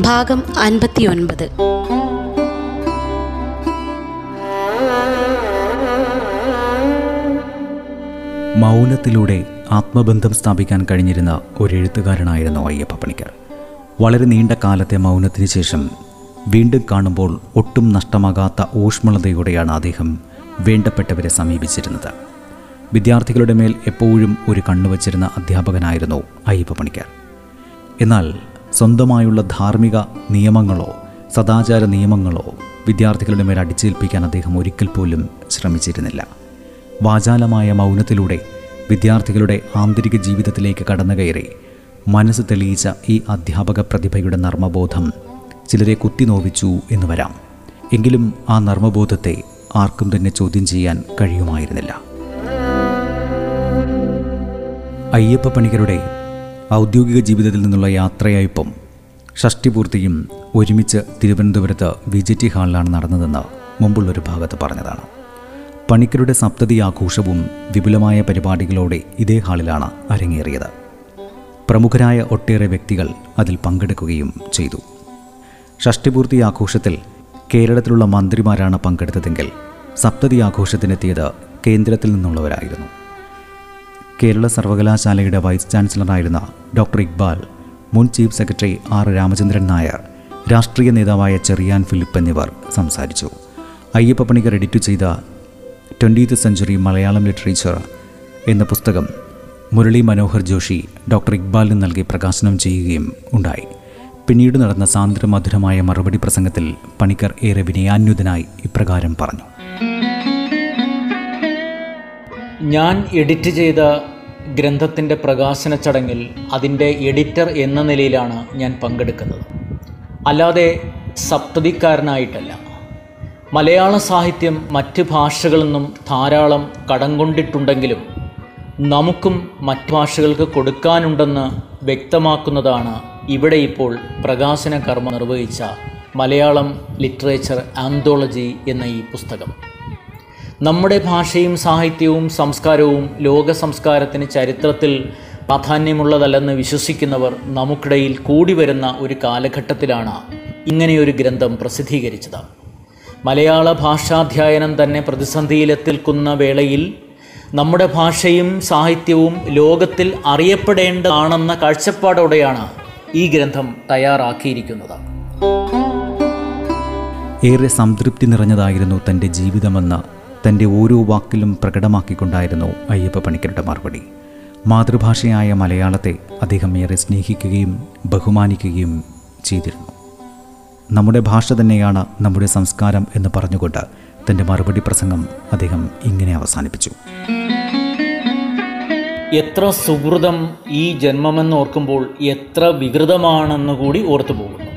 ഭാഗം അൻപത്തിയൊൻപത്. മൗനത്തിലൂടെ ആത്മബന്ധം സ്ഥാപിക്കാൻ കഴിഞ്ഞിരുന്ന ഒരു എഴുത്തുകാരനായിരുന്നു അയ്യപ്പ പണിക്കർ. വളരെ നീണ്ട കാലത്തെ മൗനത്തിന് ശേഷം വീണ്ടും കാണുമ്പോൾ ഒട്ടും നഷ്ടമാകാത്ത ഊഷ്മളതയോടെയാണ് അദ്ദേഹം വേണ്ടപ്പെട്ടവരെ സമീപിച്ചിരുന്നത്. വിദ്യാർത്ഥികളുടെ മേൽ എപ്പോഴും ഒരു കണ്ണുവച്ചിരുന്ന അധ്യാപകനായിരുന്നു അയ്യപ്പ പണിക്കർ. എന്നാൽ സ്വന്തമായുള്ള ധാർമ്മിക നിയമങ്ങളോ സദാചാര നിയമങ്ങളോ വിദ്യാർത്ഥികളുടെ മേൽ അടിച്ചേൽപ്പിക്കാൻ അദ്ദേഹം ഒരിക്കൽ പോലും ശ്രമിച്ചിരുന്നില്ല. വാചാലമായ മൗനത്തിലൂടെ വിദ്യാർത്ഥികളുടെ ആന്തരിക ജീവിതത്തിലേക്ക് കടന്നുകയറി മനസ്സ് തെളിയിച്ച ഈ അധ്യാപക പ്രതിഭയുടെ നർമ്മബോധം ചിലരെ കുത്തിനോവിച്ചു എന്ന് വരാം. എങ്കിലും ആ നർമ്മബോധത്തെ ആർക്കും തന്നെ ചോദ്യം ചെയ്യാൻ കഴിയുമായിരുന്നില്ല. അയ്യപ്പ പണിക്കരുടെ ഔദ്യോഗിക ജീവിതത്തിൽ നിന്നുള്ള യാത്രയയപ്പും ഷഷ്ടിപൂർത്തിയും ഒരുമിച്ച് തിരുവനന്തപുരത്ത് വി ജെ ടി ഹാളിലാണ് നടന്നതെന്ന് മുമ്പുള്ളൊരു ഭാഗത്ത് പറഞ്ഞതാണ്. പണിക്കരുടെ സപ്തതി ആഘോഷവും വിപുലമായ പരിപാടികളോടെ ഇതേ ഹാളിലാണ് അരങ്ങേറിയത്. പ്രമുഖരായ ഒട്ടേറെ വ്യക്തികൾ അതിൽ പങ്കെടുക്കുകയും ചെയ്തു. ഷഷ്ടിപൂർത്തി ആഘോഷത്തിൽ കേരളത്തിലുള്ള മന്ത്രിമാരാണ് പങ്കെടുത്തതെങ്കിൽ സപ്തതി ആഘോഷത്തിനെത്തിയത് കേന്ദ്രത്തിൽ നിന്നുള്ളവരായിരുന്നു. കേരള സർവകലാശാലയുടെ വൈസ് ചാൻസലറായിരുന്ന ഡോക്ടർ ഇക്ബാൽ മുൻ chief secretary R Ramachandran Nair രാഷ്ട്രീയ നേതാവായ ചെറിയാൻ ഫിലിപ്പ് എന്നിവർ സംസാരിച്ചു. അയ്യപ്പ പണിക്കർ എഡിറ്റ് ചെയ്ത ട്വന്റീത്ത് സെഞ്ചുറി മലയാളം ലിറ്ററേച്ചർ എന്ന പുസ്തകം മുരളി മനോഹർ ജോഷി ഡോക്ടർ ഇക്ബാലിന് നൽകി പ്രകാശനം ചെയ്യുകയും ഉണ്ടായി. പിന്നീട് നടന്ന സാന്ദ്രമധുരമായ മറുപടി പ്രസംഗത്തിൽ പണിക്കർ ഏറെ വിനയാന്യുതനായി ഇപ്രകാരം പറഞ്ഞു. ഞാൻ എഡിറ്റ് ചെയ്ത ഗ്രന്ഥത്തിന്റെ പ്രകാശന ചടങ്ങിൽ അതിന്റെ എഡിറ്റർ എന്ന നിലയിലാണ് ഞാൻ പങ്കെടുക്കുന്നത്. അല്ലാതെ സപ്തതിക്കാരനായിട്ടല്ല. മലയാള സാഹിത്യം മറ്റ് ഭാഷകളിൽ നിന്നും ധാരാളം കടം കൊണ്ടിട്ടുണ്ടെങ്കിലും നമുക്കും മറ്റ് ഭാഷകൾക്ക് കൊടുക്കാനുണ്ടെന്ന് വ്യക്തമാക്കുന്നതാണ് ഇവിടെ ഇപ്പോൾ പ്രകാശന കർമ്മം നിർവഹിച്ച മലയാളം ലിറ്ററേച്ചർ ആന്തോളജി എന്ന ഈ പുസ്തകം. നമ്മുടെ ഭാഷയും സാഹിത്യവും സംസ്കാരവും ലോക സംസ്കാരത്തിന് ചരിത്രത്തിൽ പ്രാധാന്യമുള്ളതല്ലെന്ന് വിശ്വസിക്കുന്നവർ നമുക്കിടയിൽ കൂടി വരുന്ന ഒരു കാലഘട്ടത്തിലാണ് ഇങ്ങനെയൊരു ഗ്രന്ഥം പ്രസിദ്ധീകരിച്ചത്. മലയാള ഭാഷാധ്യായനം തന്നെ പ്രതിസന്ധിയിലെത്തിൽക്കുന്ന വേളയിൽ നമ്മുടെ ഭാഷയും സാഹിത്യവും ലോകത്തിൽ അറിയപ്പെടേണ്ടതാണെന്ന കാഴ്ചപ്പാടോടെയാണ് ഈ ഗ്രന്ഥം തയ്യാറാക്കിയിരിക്കുന്നത്. ഏറെ സംതൃപ്തി നിറഞ്ഞതായിരുന്നു തന്റെ ജീവിതമെന്ന് തന്റെ ഓരോ വാക്കിലും പ്രകടമാക്കിക്കൊണ്ടായിരുന്നു അയ്യപ്പ പണിക്കരുടെ മറുപടി. മാതൃഭാഷയായ മലയാളത്തെ അദ്ദേഹം ഏറെ സ്നേഹിക്കുകയും ബഹുമാനിക്കുകയും ചെയ്തിരുന്നു. നമ്മുടെ ഭാഷ തന്നെയാണ് നമ്മുടെ സംസ്കാരം എന്ന് പറഞ്ഞുകൊണ്ട് തന്റെ മറുപടി പ്രസംഗം അദ്ദേഹം ഇങ്ങനെ അവസാനിപ്പിച്ചു. എത്ര സുഹൃതം ഈ ജന്മമെന്ന് ഓർക്കുമ്പോൾ എത്ര വികൃതമാണെന്ന് കൂടി ഓർത്തു പോകുന്നു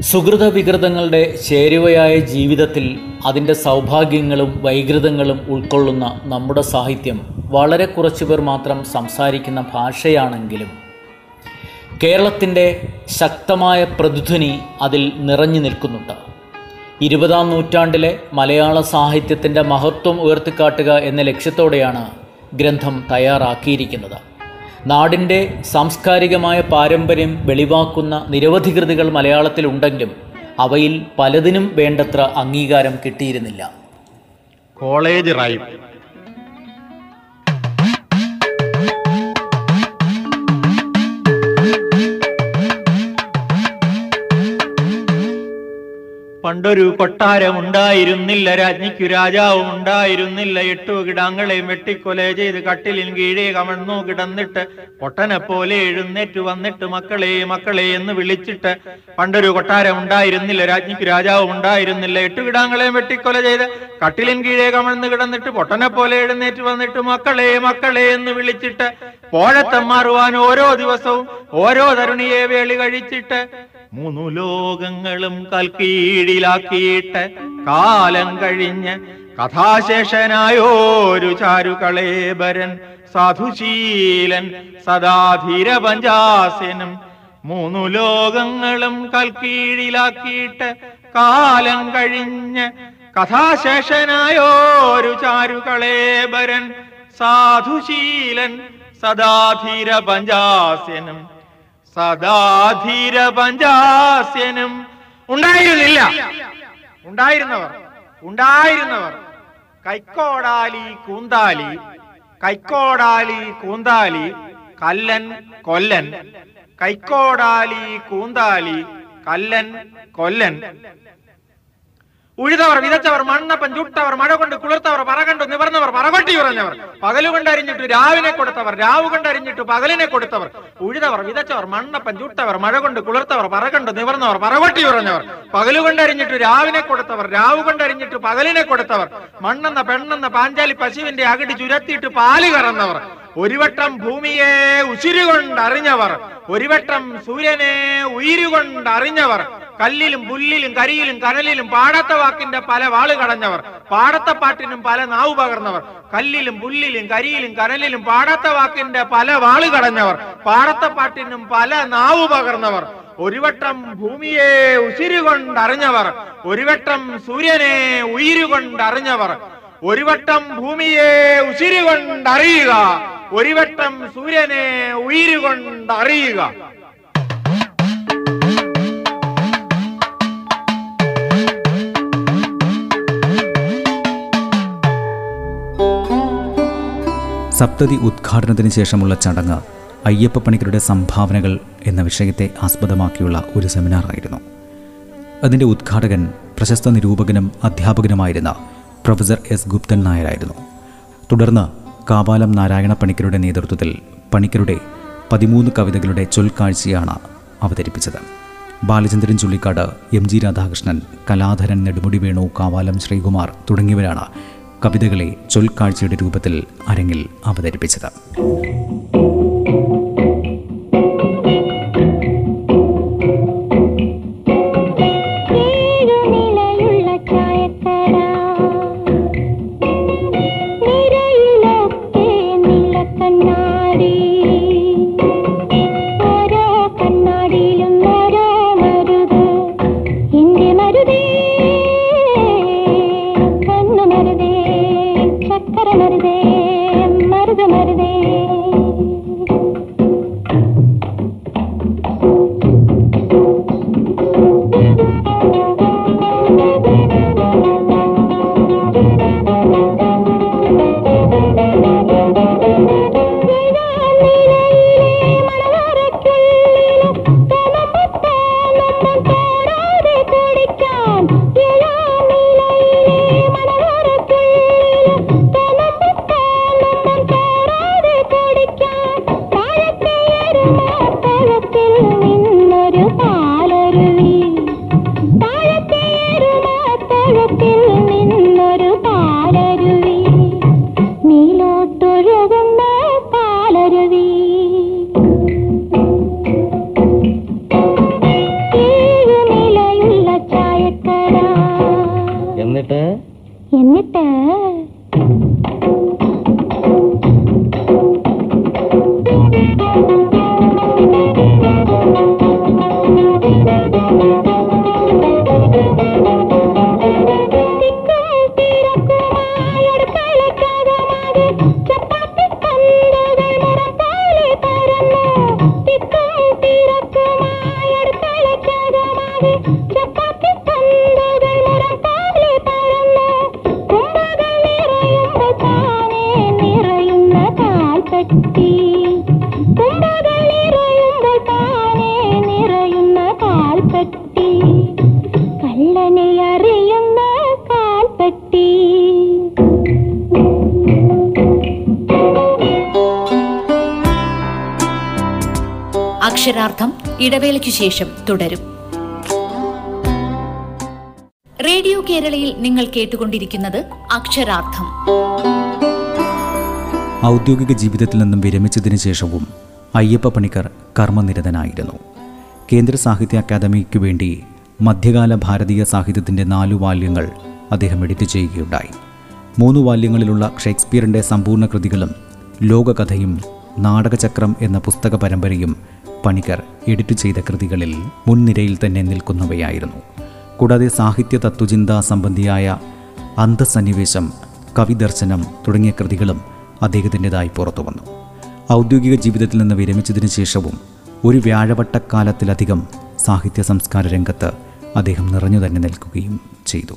സുഹൃത വികൃതങ്ങളുടെ ചേരുവയായ ജീവിതത്തിൽ അതിന്റെ സൗഭാഗ്യങ്ങളും വൈകൃതങ്ങളും ഉൾക്കൊള്ളുന്ന നമ്മുടെ സാഹിത്യം വളരെ കുറച്ചു പേർ മാത്രം സംസാരിക്കുന്ന ഭാഷയാണെങ്കിലും കേരളത്തിന്റെ ശക്തമായ പ്രതിധ്വനി അതിൽ നിറഞ്ഞു നിൽക്കുന്നുണ്ട്. ഇരുപതാം നൂറ്റാണ്ടിലെ മലയാള സാഹിത്യത്തിന്റെ മഹത്വം ഉയർത്തിക്കാട്ടുക എന്ന ലക്ഷ്യത്തോടെയാണ് ഗ്രന്ഥം തയ്യാറാക്കിയിരിക്കുന്നത്. നാടിന്റെ സാംസ്കാരികമായ പാരമ്പര്യം വെളിവാക്കുന്ന നിരവധി കൃതികൾ മലയാളത്തിലുണ്ടെങ്കിലും അവയിൽ പലതിനും വേണ്ടത്ര അംഗീകാരം കിട്ടിയിരുന്നില്ല. കോളേജ് റൈം പണ്ടൊരു കൊട്ടാരം ഉണ്ടായിരുന്നില്ല രാജ്ഞിക്കു രാജാവും ഉണ്ടായിരുന്നില്ല എട്ടു കിടാങ്ങളെയും വെട്ടിക്കൊല ചെയ്ത് കട്ടിലിൻ കീഴേ കമഴ്ന്നു കിടന്നിട്ട് പൊട്ടനെ പോലെ എഴുന്നേറ്റ് വന്നിട്ട് മക്കളെ മക്കളെ എന്ന് വിളിച്ചിട്ട് പണ്ടൊരു കൊട്ടാരം ഉണ്ടായിരുന്നില്ല രാജ്ഞിക്കു രാജാവും ഉണ്ടായിരുന്നില്ല എട്ടു കിടാങ്ങളെയും വെട്ടിക്കൊല ചെയ്ത് കട്ടിലിൻ കീഴേ കമഴ്ന്നു കിടന്നിട്ട് പൊട്ടനെ പോലെ എഴുന്നേറ്റ് വന്നിട്ട് മക്കളെ മക്കളെ എന്ന് വിളിച്ചിട്ട് പോഴത്തം മാറുവാൻ ഓരോ ദിവസവും ഓരോ തരുണിയെ വേളി കഴിച്ചിട്ട് മൂന്നു ലോകങ്ങളും കൽക്കീഴിലാക്കിയിട്ട് കാലം കഴിഞ്ഞ് കഥാശേഷനായോരു ചാരുകളേബരൻ സാധുശീലൻ സദാധീര പഞ്ചാസനും മൂന്നു ലോകങ്ങളും കൽക്കീഴിലാക്കിയിട്ട് കാലം കഴിഞ്ഞ് കഥാശേഷനായോരു ചാരുകളേബരൻ സാധുശീലൻ സദാധീര പഞ്ചാസ്യനും സദാധീര പഞ്ചാസ്യനും ഉണ്ടായിരുന്നില്ല. ഉണ്ടായിരുന്നവർ. ഉണ്ടായിരുന്നവർ. കൈക്കോടാലി കൂന്താലി. കൈക്കോടാലി കൂന്താലി. കല്ലൻ കൊല്ലൻ. കൈക്കോടാലി കൂന്താലി. കല്ലൻ കൊല്ലൻ. ഉഴുതവർ വിതച്ചവർ മണ്ണപ്പൻ ചുട്ടവർ മഴ കൊണ്ട് കുളിർത്തവർ പറകണ്ടു നിവർന്നവർ പറകൊട്ടി ഉറഞ്ഞവർ. പകൽ കൊണ്ടറിഞ്ഞിട്ട് രാവിനെ കൊടുത്തവർ രാവ് കൊണ്ടരിഞ്ഞിട്ട് പകലിനെ കൊടുത്തവർ. ഉഴുതവർ വിതച്ചവർ മണ്ണപ്പൻ ചുട്ടവർ മഴ കൊണ്ട് കുളിർത്തവർ പറകണ്ടു നിവർന്നവർ പറകൊട്ടി ഉറഞ്ഞവർ. പകൽ കൊണ്ടറിഞ്ഞിട്ട് രാവിനെ കൊടുത്തവർ രാവ് കൊണ്ടരിഞ്ഞിട്ട് പകലിനെ കൊടുത്തവർ. മണ്ണെന്ന പെണ്ണെന്ന പാഞ്ചാലി പശുവിന്റെ അകടി ചുരത്തിയിട്ട് പാൽ കറന്നവർ. ഒരു വട്ടം ഭൂമിയെ ഉശിരുകൊണ്ടറിഞ്ഞവർ ഒരുവട്ടം സൂര്യനെ ഉയിരുകൊണ്ടറിഞ്ഞവർ കല്ലിലും പുല്ലിലും കരിയിലും കനലിലും പാടത്ത വാക്കിന്റെ പല വാൾ കടഞ്ഞവർ പാടത്ത പാട്ടിനും പല നാവ് പകർന്നവർ കല്ലിലും പുല്ലിലും കരിയിലും കനലിലും പാടത്ത വാക്കിന്റെ പല വാൾ കടഞ്ഞവർ പാടത്ത പാട്ടിനും പല നാവ് പകർന്നവർ ഒരുവട്ടം ഭൂമിയെ ഉശിരുകൊണ്ടറിഞ്ഞവർ ഒരുവട്ടം സൂര്യനെ ഉയിരുകൊണ്ടറിഞ്ഞവർ ഒരുവട്ടം ഭൂമിയെ ഉശിരുകൊണ്ടറിയുക. ഒരു വട്ടം സൂര്യനെ ഉയിരുകൊണ്ടറിയുക. സപ്തതി ഉദ്ഘാടനത്തിന് ശേഷമുള്ള ചടങ്ങ് അയ്യപ്പ പണിക്കരുടെ സംഭാവനകൾ എന്ന വിഷയത്തെ ആസ്പദമാക്കിയുള്ള ഒരു സെമിനാറായിരുന്നു. അതിന്റെ ഉദ്ഘാടകൻ പ്രശസ്ത നിരൂപകനും അധ്യാപകനുമായിരുന്ന പ്രൊഫസർ എസ് ഗുപ്തൻ നായരായിരുന്നു. തുടർന്ന് കാവാലം നാരായണ പണിക്കരുടെ നേതൃത്വത്തിൽ പണിക്കരുടെ പതിമൂന്ന് കവിതകളുടെ ചൊൽക്കാഴ്ചയാണ് അവതരിപ്പിച്ചത്. ബാലചന്ദ്രൻ ചുള്ളിക്കാട് എം ജി രാധാകൃഷ്ണൻ കലാധരൻ നെടുമുടി വേണു കാവാലം ശ്രീകുമാർ തുടങ്ങിയവരാണ് കവിതകളെ ചൊൽക്കാഴ്ചയുടെ രൂപത്തിൽ അരങ്ങിൽ അവതരിപ്പിച്ചത്. നീലോട്ടൊഴുകുന്ന പാലരുവി. അക്ഷരാർത്ഥം ഇടവേളയ്ക്കു ശേഷം തുടരും. റേഡിയോ കേരളയിൽ നിങ്ങൾ കേട്ടുകൊണ്ടിരിക്കുന്നത് അക്ഷരാർത്ഥം. ഔദ്യോഗിക ജീവിതത്തിൽ നിന്നും വിരമിച്ചതിന് ശേഷവും അയ്യപ്പ പണിക്കർ കർമ്മനിരതനായിരുന്നു. കേന്ദ്ര സാഹിത്യ അക്കാദമിക്ക് വേണ്ടി മധ്യകാല ഭാരതീയ സാഹിത്യത്തിന്റെ നാലു വാല്യങ്ങൾ അദ്ദേഹം എഡിറ്റ് ചെയ്യുകയുണ്ടായി. മൂന്ന് വാല്യങ്ങളിലുള്ള ഷേക്സ്പിയറിന്റെ സമ്പൂർണ കൃതികളും ലോകകഥയും നാടകചക്രം എന്ന പുസ്തക പരമ്പരയും പണിക്കർ എഡിറ്റ് ചെയ്ത കൃതികളിൽ മുൻനിരയിൽ തന്നെ നിൽക്കുന്നവയായിരുന്നു. കൂടാതെ സാഹിത്യ തത്വചിന്ത സംബന്ധിയായ അന്തസന്നിവേശം കവിദർശനം തുടങ്ങിയ കൃതികളും അദ്ദേഹത്തിന്റെതായി പുറത്തു വന്നു. ഔദ്യോഗിക ജീവിതത്തിൽ നിന്ന് വിരമിച്ചതിന് ശേഷവും ഒരു വ്യാഴവട്ടക്കാലത്തിലധികം സാഹിത്യ സംസ്കാര രംഗത്ത് അദ്ദേഹം നിറഞ്ഞു തന്നെ നിൽക്കുകയും ചെയ്തു.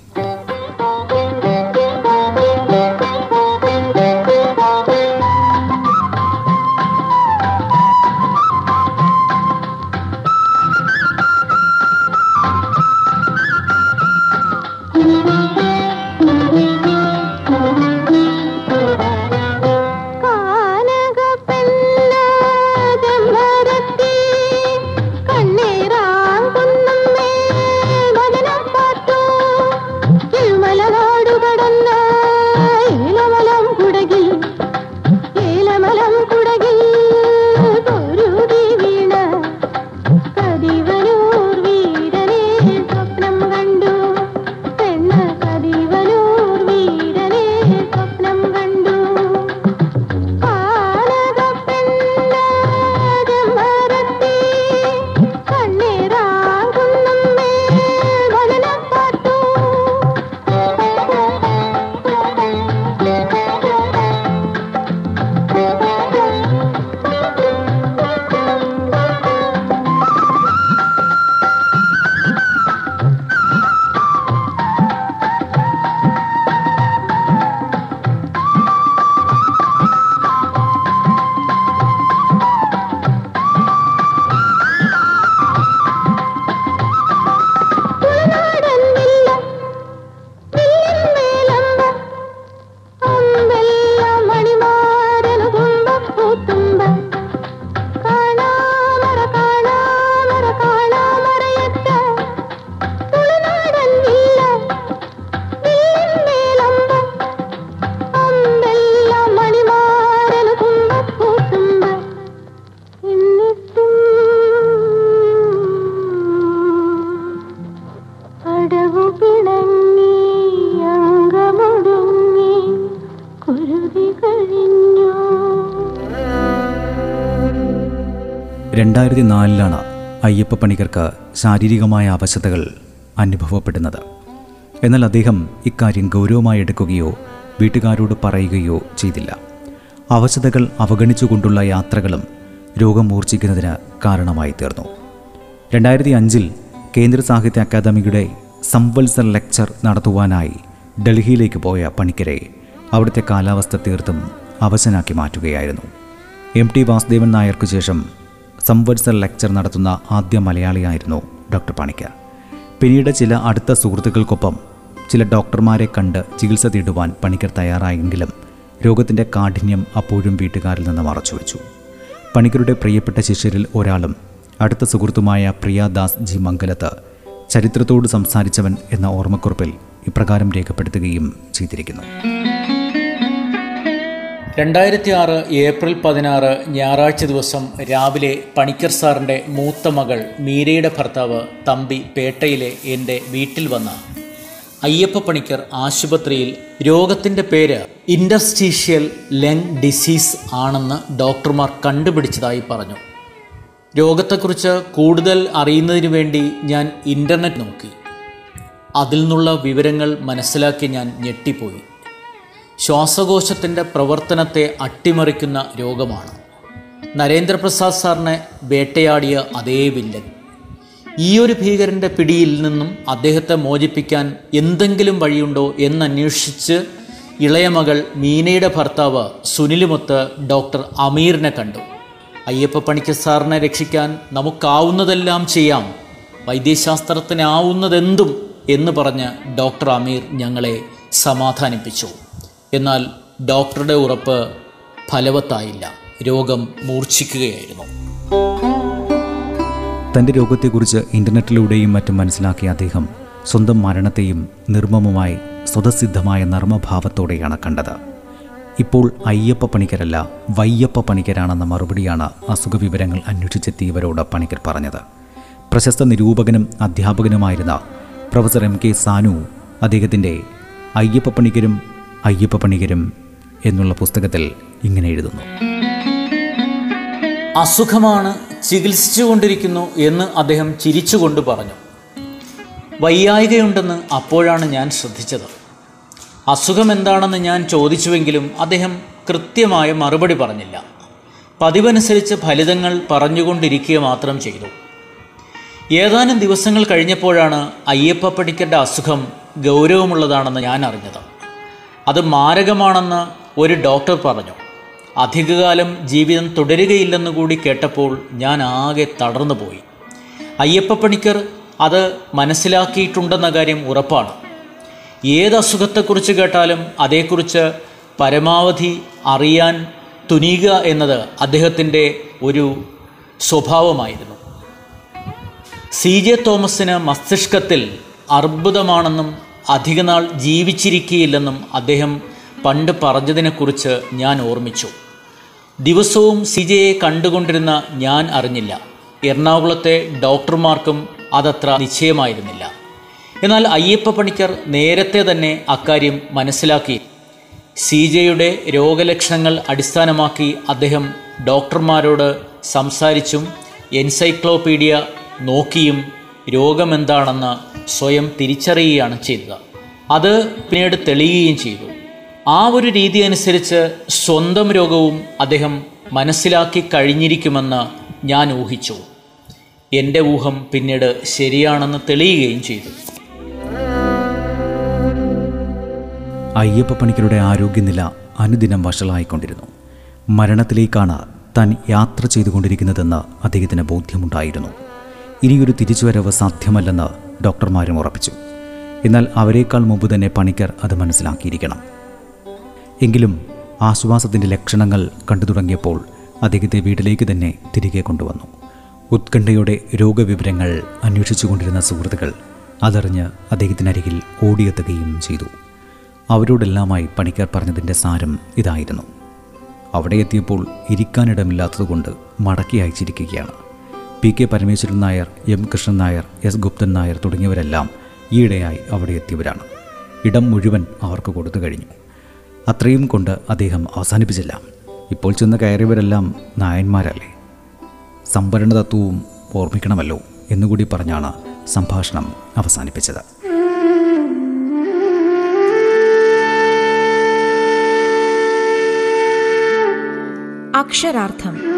രണ്ടായിരത്തി നാലിലാണ് അയ്യപ്പ പണിക്കർക്ക് ശാരീരികമായ അവശതകൾ അനുഭവപ്പെടുന്നത്. എന്നാൽ അദ്ദേഹം ഇക്കാര്യം ഗൗരവമായി എടുക്കുകയോ വീട്ടുകാരോട് പറയുകയോ ചെയ്തില്ല. അവശതകൾ അവഗണിച്ചുകൊണ്ടുള്ള യാത്രകളും രോഗം മൂർച്ഛിക്കുന്നതിന് കാരണമായി തീർന്നു. രണ്ടായിരത്തി അഞ്ചിൽ കേന്ദ്ര സാഹിത്യ അക്കാദമിയുടെ സംവത്സർ ലെക്ചർ നടത്തുവാനായി ഡൽഹിയിലേക്ക് പോയ പണിക്കരെ അവിടുത്തെ കാലാവസ്ഥ തീർത്തും അവശനാക്കി മാറ്റുകയായിരുന്നു. എം ടി വാസുദേവൻ നായർക്കു ശേഷം സംവത്സർ ലെക്ചർ നടത്തുന്ന ആദ്യ മലയാളിയായിരുന്നു ഡോക്ടർ പണിക്കർ. പിന്നീട് ചില അടുത്ത സുഹൃത്തുക്കൾക്കൊപ്പം ചില ഡോക്ടർമാരെ കണ്ട് ചികിത്സ തേടുവാൻ പണിക്കർ തയ്യാറായെങ്കിലും രോഗത്തിന്റെ കാഠിന്യം അപ്പോഴും വീട്ടുകാരിൽ നിന്ന് മറച്ചു വെച്ചു പണിക്കരുടെ പ്രിയപ്പെട്ട ശിഷ്യരിൽ ഒരാളും അടുത്ത സുഹൃത്തുമായ പ്രിയാദാസ് ജി മംഗലത്ത് ചരിത്രത്തോട് സംസാരിച്ചവൻ എന്ന ഓർമ്മക്കുറിപ്പിൽ ഇപ്രകാരം രേഖപ്പെടുത്തുകയും ചെയ്തിരിക്കുന്നു. രണ്ടായിരത്തി ആറ് ഏപ്രിൽ പതിനാറ് ഞായറാഴ്ച ദിവസം രാവിലെ പണിക്കർ സാറിന്റെ മൂത്ത മകൾ മീരയുടെ ഭർത്താവ് തമ്പി പേട്ടയിലെ എന്റെ വീട്ടിൽ വന്ന അയ്യപ്പ പണിക്കർ ആശുപത്രിയിൽ രോഗത്തിന്റെ പേര് ഇൻഡസ്റ്റീഷ്യൽ ലങ് ഡിസീസ് ആണെന്ന് ഡോക്ടർമാർ കണ്ടുപിടിച്ചതായി പറഞ്ഞു. രോഗത്തെക്കുറിച്ച് കൂടുതൽ അറിയുന്നതിന് വേണ്ടി ഞാൻ ഇന്റർനെറ്റ് നോക്കി. അതിൽ നിന്നുള്ള വിവരങ്ങൾ മനസ്സിലാക്കി ഞാൻ ഞെട്ടിപ്പോയി. ശ്വാസകോശത്തിന്റെ പ്രവർത്തനത്തെ അട്ടിമറിക്കുന്ന രോഗമാണ്. നരേന്ദ്രപ്രസാദ് സാറിനെ വേട്ടയാടിയ അതേ വില്ലൻ. ഈ ഒരു ഭീകരന്റെ പിടിയിൽ നിന്നും അദ്ദേഹത്തെ മോചിപ്പിക്കാൻ എന്തെങ്കിലും വഴിയുണ്ടോ എന്നന്വേഷിച്ച് ഇളയ മകൾ മീനയുടെ ഭർത്താവ് സുനിലുമൊത്ത് ഡോക്ടർ അമീറിനെ കണ്ടു. അയ്യപ്പ പണിക്കർ സാറിനെ രക്ഷിക്കാൻ നമുക്കാവുന്നതെല്ലാം ചെയ്യാം. വൈദ്യശാസ്ത്രത്തിനാവുന്നതെന്തും എന്ന് പറഞ്ഞ് ഡോക്ടർ അമീർ ഞങ്ങളെ സമാധാനിപ്പിച്ചു. എന്നാൽ ഡോക്ടറുടെ ഉറപ്പ് ഫലവത്തായില്ല. രോഗം മൂർച്ഛിക്കുകയായിരുന്നു. തന്റെ രോഗത്തെക്കുറിച്ച് ഇന്റർനെറ്റിലൂടെയും മറ്റും മനസ്സിലാക്കിയ അദ്ദേഹം സ്വന്തം മരണത്തെയും നിർമ്മമമായി സ്വതസിദ്ധമായ നർമ്മഭാവത്തോടെയാണ് കണ്ടത്. ഇപ്പോൾ അയ്യപ്പ പണിക്കരല്ല വയ്യപ്പ പണിക്കരാണെന്ന മറുപടിയാണ് അസുഖവിവരങ്ങൾ അന്വേഷിച്ചെത്തിയവരോട് പണിക്കർ പറഞ്ഞത്. പ്രശസ്ത നിരൂപകനും അധ്യാപകനുമായിരുന്ന പ്രൊഫസർ എം കെ സാനു അദ്ദേഹത്തിന്റെ അയ്യപ്പ പണിക്കരും അയ്യപ്പ പണികരും എന്നുള്ള പുസ്തകത്തിൽ ഇങ്ങനെ എഴുതുന്നു. അസുഖമാണ് ചികിത്സിച്ചുകൊണ്ടിരിക്കുന്നു എന്ന് അദ്ദേഹം ചിരിച്ചുകൊണ്ട് പറഞ്ഞു. വയ്യായികയുണ്ടെന്ന് അപ്പോഴാണ് ഞാൻ ശ്രദ്ധിച്ചത്. അസുഖം എന്താണെന്ന് ഞാൻ ചോദിച്ചുവെങ്കിലും അദ്ദേഹം കൃത്യമായ മറുപടി പറഞ്ഞില്ല. പതിവനുസരിച്ച് ഫലിതങ്ങൾ പറഞ്ഞുകൊണ്ടിരിക്കുക മാത്രം ചെയ്തു. ഏതാനും ദിവസങ്ങൾ കഴിഞ്ഞപ്പോഴാണ് അയ്യപ്പ പണിക്കരുടെ അസുഖം ഗൗരവമുള്ളതാണെന്ന് ഞാൻ അറിഞ്ഞത്. അത് മാരകമാണെന്ന് ഒരു ഡോക്ടർ പറഞ്ഞു. അധികകാലം ജീവിതം തുടരുകയില്ലെന്ന് കൂടി കേട്ടപ്പോൾ ഞാൻ ആകെ തളർന്നു പോയി. അയ്യപ്പ പണിക്കർ അത് മനസ്സിലാക്കിയിട്ടുണ്ടെന്ന കാര്യം ഉറപ്പാണ്. ഏത് അസുഖത്തെക്കുറിച്ച് കേട്ടാലും അതേക്കുറിച്ച് പരമാവധി അറിയാൻ തുനിയുക എന്നത് അദ്ദേഹത്തിന്റെ ഒരു സ്വഭാവമായിരുന്നു. സി ജെ തോമസിന് മസ്തിഷ്കത്തിൽ അർബുദമാണെന്നും അധികനാൾ ജീവിച്ചിരിക്കുകയില്ലെന്നും അദ്ദേഹം പണ്ട് പറഞ്ഞതിനെക്കുറിച്ച് ഞാൻ ഓർമ്മിച്ചു. ദിവസവും സിജയെ കണ്ടുകൊണ്ടിരുന്ന ഞാൻ അറിഞ്ഞില്ല. എറണാകുളത്തെ ഡോക്ടർമാർക്കും അതത്ര നിശ്ചയമായിരുന്നില്ല. എന്നാൽ അയ്യപ്പ പണിക്കർ നേരത്തെ തന്നെ അക്കാര്യം മനസ്സിലാക്കി. സി ജെയുടെ രോഗലക്ഷണങ്ങൾ അടിസ്ഥാനമാക്കി അദ്ദേഹം ഡോക്ടർമാരോട് സംസാരിച്ചും എൻസൈക്ലോപീഡിയ നോക്കിയും രോഗമെന്താണെന്ന് സ്വയം തിരിച്ചറിയുകയാണ് ചെയ്തത് അത് പിന്നീട് തെളിയുകയും ചെയ്തു. ആ ഒരു രീതി അനുസരിച്ച് സ്വന്തം രോഗവും അദ്ദേഹം മനസ്സിലാക്കി കഴിഞ്ഞിരിക്കുമെന്ന് ഞാൻ ഊഹിച്ചു. എന്റെ ഊഹം പിന്നീട് ശരിയാണെന്ന് തെളിയുകയും ചെയ്തു. അയ്യപ്പ പണിക്കരുടെ ആരോഗ്യനില അനുദിനം വഷളായിക്കൊണ്ടിരുന്നു. മരണത്തിലേക്കാണ് താൻ യാത്ര ചെയ്തുകൊണ്ടിരിക്കുന്നതെന്ന് അദ്ദേഹത്തിന് ബോധ്യമുണ്ടായിരുന്നു. ഇനിയൊരു തിരിച്ചുവരവ് സാധ്യമല്ലെന്ന് ഡോക്ടർമാരും ഉറപ്പിച്ചു. എന്നാൽ അവരേക്കാൾ മുമ്പ് തന്നെ പണിക്കർ അത് മനസ്സിലാക്കിയിരിക്കണം. എങ്കിലും ആശ്വാസത്തിന്റെ ലക്ഷണങ്ങൾ കണ്ടു തുടങ്ങിയപ്പോൾ അദ്ദേഹത്തെ വീട്ടിലേക്ക് തന്നെ തിരികെ കൊണ്ടുവന്നു. ഉത്കണ്ഠയുടെ രോഗവിവരങ്ങൾ അന്വേഷിച്ചുകൊണ്ടിരുന്ന സുഹൃത്തുക്കൾ അതറിഞ്ഞ് അദ്ദേഹത്തിനരികിൽ ഓടിയെത്തുകയും ചെയ്തു. അവരോടെല്ലാമായി പണിക്കർ പറഞ്ഞതിന്റെ സാരം ഇതായിരുന്നു. അവിടെ എത്തിയപ്പോൾ ഇരിക്കാനിടമില്ലാത്തതുകൊണ്ട് മടക്കി അയച്ചിരിക്കുകയാണ്. P K Parameswaran Nair M Krishnan Nair S Guptan Nair തുടങ്ങിയവരെല്ലാം ഈയിടെയായി അവിടെ എത്തിയവരാണ്. ഇടം മുഴുവൻ അവർക്ക് കൊടുത്തു കഴിഞ്ഞു. അത്രയും കൊണ്ട് അദ്ദേഹം അവസാനിപ്പിച്ചില്ല. ഇപ്പോൾ ചെന്ന് കയറിയവരെല്ലാം നായന്മാരല്ലേ? സംഭരണ തത്വവും ഓർമ്മിക്കണമല്ലോ എന്നുകൂടി പറഞ്ഞാണ് സംഭാഷണം അവസാനിപ്പിച്ചത്. അക്ഷരാർത്ഥം.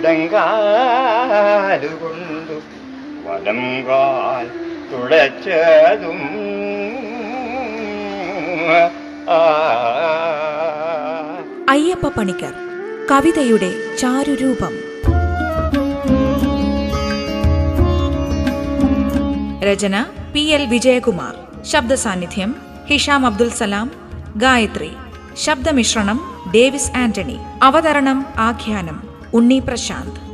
ഇടങ്കാലുകൊണ്ടു വലം കാൽ തുളച്ചതും. അയ്യപ്പ പണിക്കർ കവിതയുടെ ചാരുരൂപം. രചന പി എൽ വിജയകുമാർ. ശബ്ദ സാന്നിധ്യം ഹിഷാം അബ്ദുൽ സലാം. ഗായത്രി ശബ്ദമിശ്രണം ഡേവിസ് ആന്റണി. അവതരണം ആഖ്യാനം. उन्नी प्रशांत